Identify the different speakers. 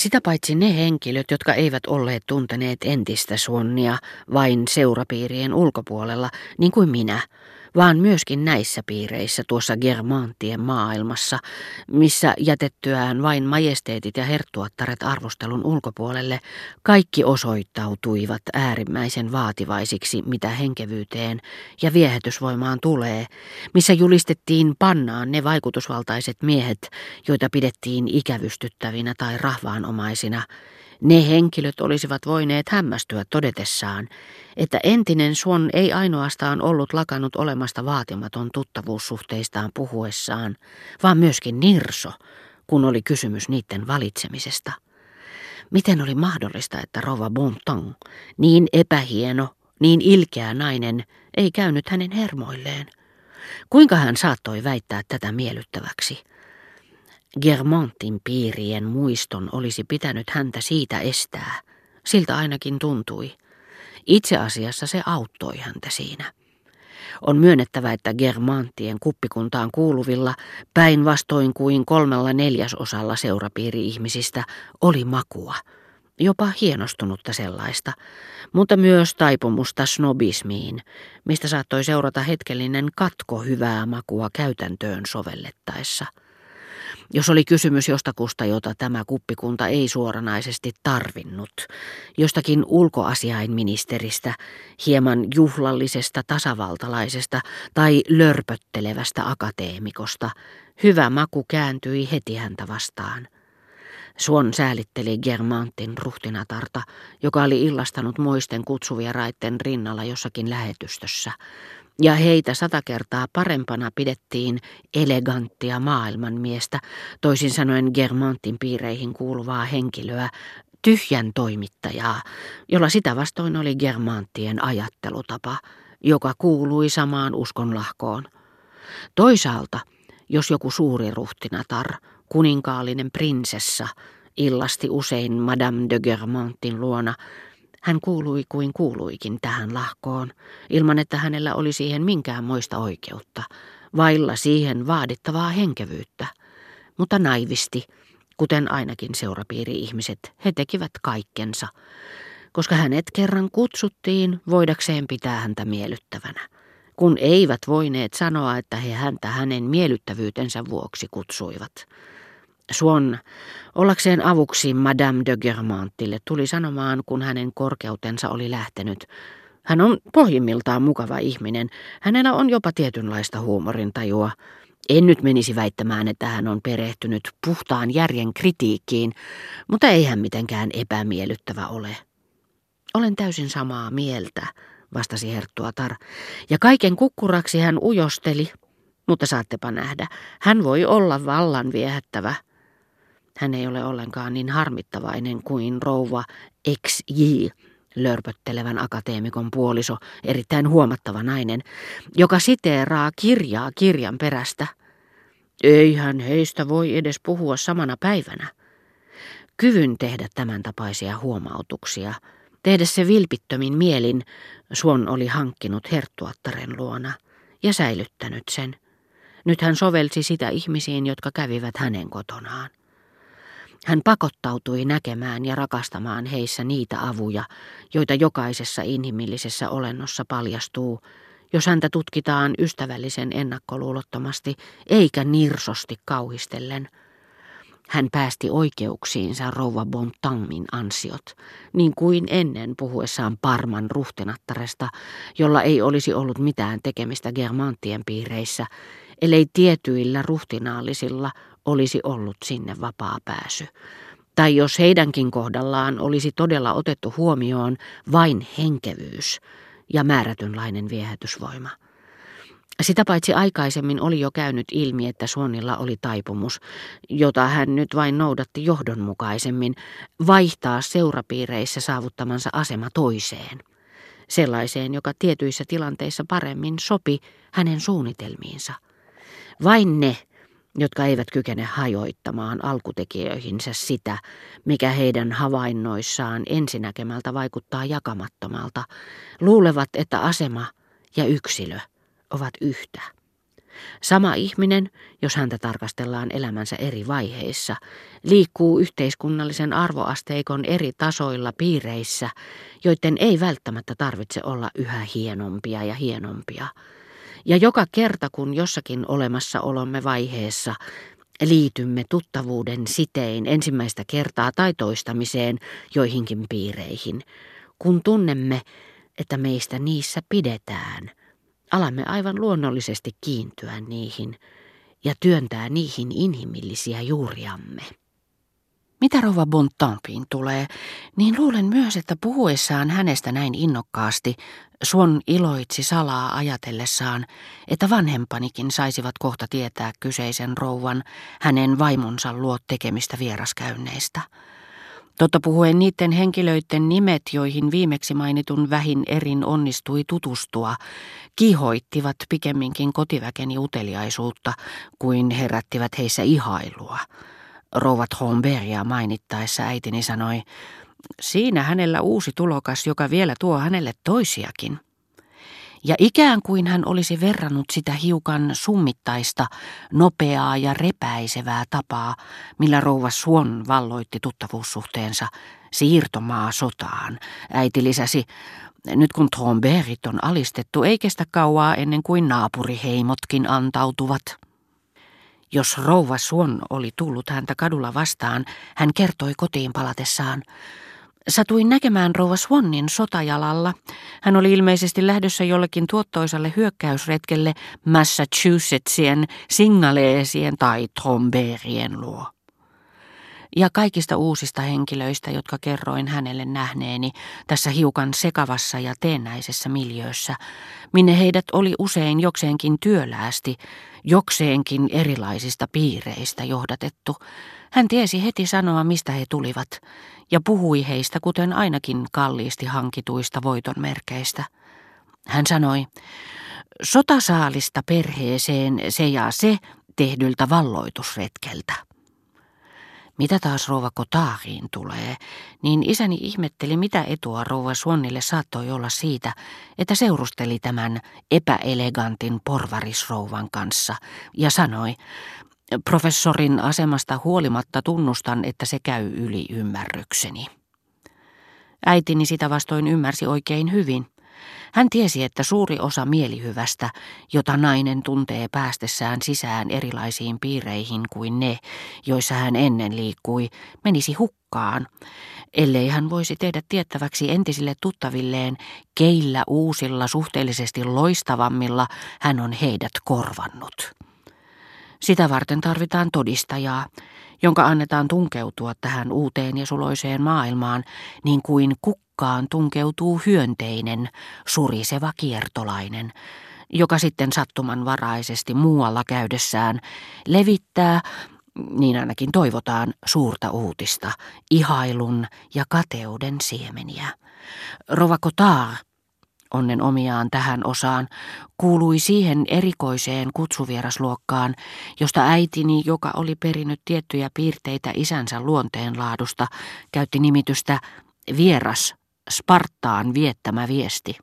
Speaker 1: Sitä paitsi ne henkilöt, jotka eivät olleet tunteneet entistä suonnia vain seurapiirien ulkopuolella, niin kuin minä, vaan myöskin näissä piireissä tuossa Germantien maailmassa, missä jätettyään vain majesteetit ja herttuattaret arvostelun ulkopuolelle, kaikki osoittautuivat äärimmäisen vaativaisiksi, mitä henkevyyteen ja viehätysvoimaan tulee, missä julistettiin pannaan ne vaikutusvaltaiset miehet, joita pidettiin ikävystyttävinä tai rahvaanomaisina, ne henkilöt olisivat voineet hämmästyä todetessaan, että entinen Swan ei ainoastaan ollut lakannut olemasta vaatimaton tuttavuussuhteistaan puhuessaan, vaan myöskin nirso, kun oli kysymys niiden valitsemisesta. Miten oli mahdollista, että Rova Bonton, niin epähieno, niin ilkeä nainen, ei käynyt hänen hermoilleen? Kuinka hän saattoi väittää tätä miellyttäväksi? Germontin piirien muiston olisi pitänyt häntä siitä estää. Siltä ainakin tuntui. Itse asiassa se auttoi häntä siinä. On myönnettävä, että Germantien kuppikuntaan kuuluvilla, päinvastoin kuin kolmella neljäsosalla seurapiiri-ihmisistä, oli makua. Jopa hienostunutta sellaista, mutta myös taipumusta snobismiin, mistä saattoi seurata hetkellinen katko hyvää makua käytäntöön sovellettaessa – jos oli kysymys jostakusta, jota tämä kuppikunta ei suoranaisesti tarvinnut, jostakin ulkoasiainministeristä, hieman juhlallisesta tasavaltalaisesta tai lörpöttelevästä akateemikosta, hyvä maku kääntyi heti häntä vastaan. Suon säälitteli Germantin ruhtinatarta, joka oli illastanut moisten kutsuvieraitten rinnalla jossakin lähetystössä ja heitä sata kertaa parempana pidettiin eleganttia maailmanmiestä, toisin sanoen Germantin piireihin kuuluvaa henkilöä, tyhjän toimittajaa, jolla sitä vastoin oli Germantien ajattelutapa, joka kuului samaan uskonlahkoon. Toisaalta, jos joku suuri ruhtinatar, kuninkaallinen prinsessa, illasti usein Madame de Germantin luona, hän kuului kuin kuuluikin tähän lahkoon, ilman että hänellä oli siihen minkään moista oikeutta, vailla siihen vaadittavaa henkevyyttä. Mutta naivisti, kuten ainakin seurapiiri-ihmiset, he tekivät kaikkensa, koska hänet kerran kutsuttiin voidakseen pitää häntä miellyttävänä, kun eivät voineet sanoa, että he häntä hänen miellyttävyytensä vuoksi kutsuivat. Suon, ollakseen avuksi Madame de Germantille, tuli sanomaan, kun hänen korkeutensa oli lähtenyt. Hän on pohjimmiltaan mukava ihminen. Hänellä on jopa tietynlaista huumorintajua. En nyt menisi väittämään, että hän on perehtynyt puhtaan järjen kritiikkiin, mutta ei hän mitenkään epämiellyttävä ole. Olen täysin samaa mieltä, vastasi Herttuatar, ja kaiken kukkuraksi hän ujosteli, mutta saattepa nähdä, hän voi olla vallan viehättävä. Hän ei ole ollenkaan niin harmittavainen kuin rouva XJ, lörpöttelevän akateemikon puoliso, erittäin huomattava nainen, joka siteeraa kirjaa kirjan perästä. Eihän heistä voi edes puhua samana päivänä. Kyvyn tehdä tämän tapaisia huomautuksia, tehdä se vilpittömin mielin, Suon oli hankkinut herttuattaren luona ja säilyttänyt sen. Nyt hän sovelsi sitä ihmisiin, jotka kävivät hänen kotonaan. Hän pakottautui näkemään ja rakastamaan heissä niitä avuja, joita jokaisessa inhimillisessä olennossa paljastuu, jos häntä tutkitaan ystävällisen ennakkoluulottomasti eikä nirsosti kauhistellen. Hän päästi oikeuksiinsa rouva Bontammin ansiot, niin kuin ennen puhuessaan Parman ruhtinattaresta, jolla ei olisi ollut mitään tekemistä Germantien piireissä, ellei tietyillä ruhtinaallisilla olisi ollut sinne vapaa pääsy. Tai jos heidänkin kohdallaan olisi todella otettu huomioon vain henkevyys ja määrätynlainen viehätysvoima. Sitä paitsi aikaisemmin oli jo käynyt ilmi, että Suonilla oli taipumus, jota hän nyt vain noudatti johdonmukaisemmin, vaihtaa seurapiireissä saavuttamansa asema toiseen. Sellaiseen, joka tietyissä tilanteissa paremmin sopi hänen suunnitelmiinsa. Vain ne, jotka eivät kykene hajoittamaan alkutekijöihinsä sitä, mikä heidän havainnoissaan ensinäkemältä vaikuttaa jakamattomalta, luulevat, että asema ja yksilö ovat yhtä. Sama ihminen, jos häntä tarkastellaan elämänsä eri vaiheissa, liikkuu yhteiskunnallisen arvoasteikon eri tasoilla piireissä, joiden ei välttämättä tarvitse olla yhä hienompia ja hienompia. Ja joka kerta, kun jossakin olemassaolomme vaiheessa liitymme tuttavuuden sitein ensimmäistä kertaa tai toistamiseen joihinkin piireihin, kun tunnemme, että meistä niissä pidetään, alamme aivan luonnollisesti kiintyä niihin ja työntää niihin inhimillisiä juuriamme. Mitä rouva Bontampiin tulee, niin luulen myös, että puhuessaan hänestä näin innokkaasti, Suon iloitsi salaa ajatellessaan, että vanhempanikin saisivat kohta tietää kyseisen rouvan hänen vaimonsa luo tekemistä vieraskäynneistä. Totta puhuen niiden henkilöiden nimet, joihin viimeksi mainitun vähin erin onnistui tutustua, kihoittivat pikemminkin kotiväkeni uteliaisuutta kuin herättivät heissä ihailua. Rouvat Homberia mainittaessa äitini sanoi, siinä hänellä uusi tulokas, joka vielä tuo hänelle toisiakin. Ja ikään kuin hän olisi verrannut sitä hiukan summittaista, nopeaa ja repäisevää tapaa, millä rouva Suon valloitti tuttavuussuhteensa siirtomaa sotaan. Äiti lisäsi, nyt kun Tromberit on alistettu, ei kestä kauaa ennen kuin naapuriheimotkin antautuvat. Jos rouva Suon oli tullut häntä kadulla vastaan, hän kertoi kotiin palatessaan. Satuin näkemään rouva Swannin sotajalalla. Hän oli ilmeisesti lähdössä jollekin tuottoisalle hyökkäysretkelle Massachusettsien, Singaleesien tai Tromberien luo ja kaikista uusista henkilöistä, jotka kerroin hänelle nähneeni tässä hiukan sekavassa ja teennäisessä miljöössä, minne heidät oli usein jokseenkin työläästi, jokseenkin erilaisista piireistä johdatettu. Hän tiesi heti sanoa, mistä he tulivat, ja puhui heistä kuten ainakin kalliisti hankituista voitonmerkeistä. Hän sanoi, sotasaalista perheeseen se ja se tehdyltä valloitusretkeltä. Mitä taas rouva Kotaariin tulee, niin isäni ihmetteli, mitä etua rouva Suonnille saattoi olla siitä, että seurusteli tämän epäelegantin porvarisrouvan kanssa, ja sanoi, professorin asemasta huolimatta tunnustan, että se käy yli ymmärrykseni. Äitini sitä vastoin ymmärsi oikein hyvin – hän tiesi, että suuri osa mielihyvästä, jota nainen tuntee päästessään sisään erilaisiin piireihin kuin ne, joissa hän ennen liikkui, menisi hukkaan, ellei hän voisi tehdä tiettäväksi entisille tuttavilleen, keillä uusilla suhteellisesti loistavammilla hän on heidät korvannut. Sitä varten tarvitaan todistajaa, jonka annetaan tunkeutua tähän uuteen ja suloiseen maailmaan, niin kuin kukkaan tunkeutuu hyönteinen, suriseva kiertolainen, joka sitten sattumanvaraisesti muualla käydessään levittää, niin ainakin toivotaan, suurta uutista, ihailun ja kateuden siemeniä. Rova onnen omiaan tähän osaan, kuului siihen erikoiseen kutsuvierasluokkaan, josta äitini, joka oli perinyt tiettyjä piirteitä isänsä luonteenlaadusta, käytti nimitystä vieras, Spartaan viettämä viesti.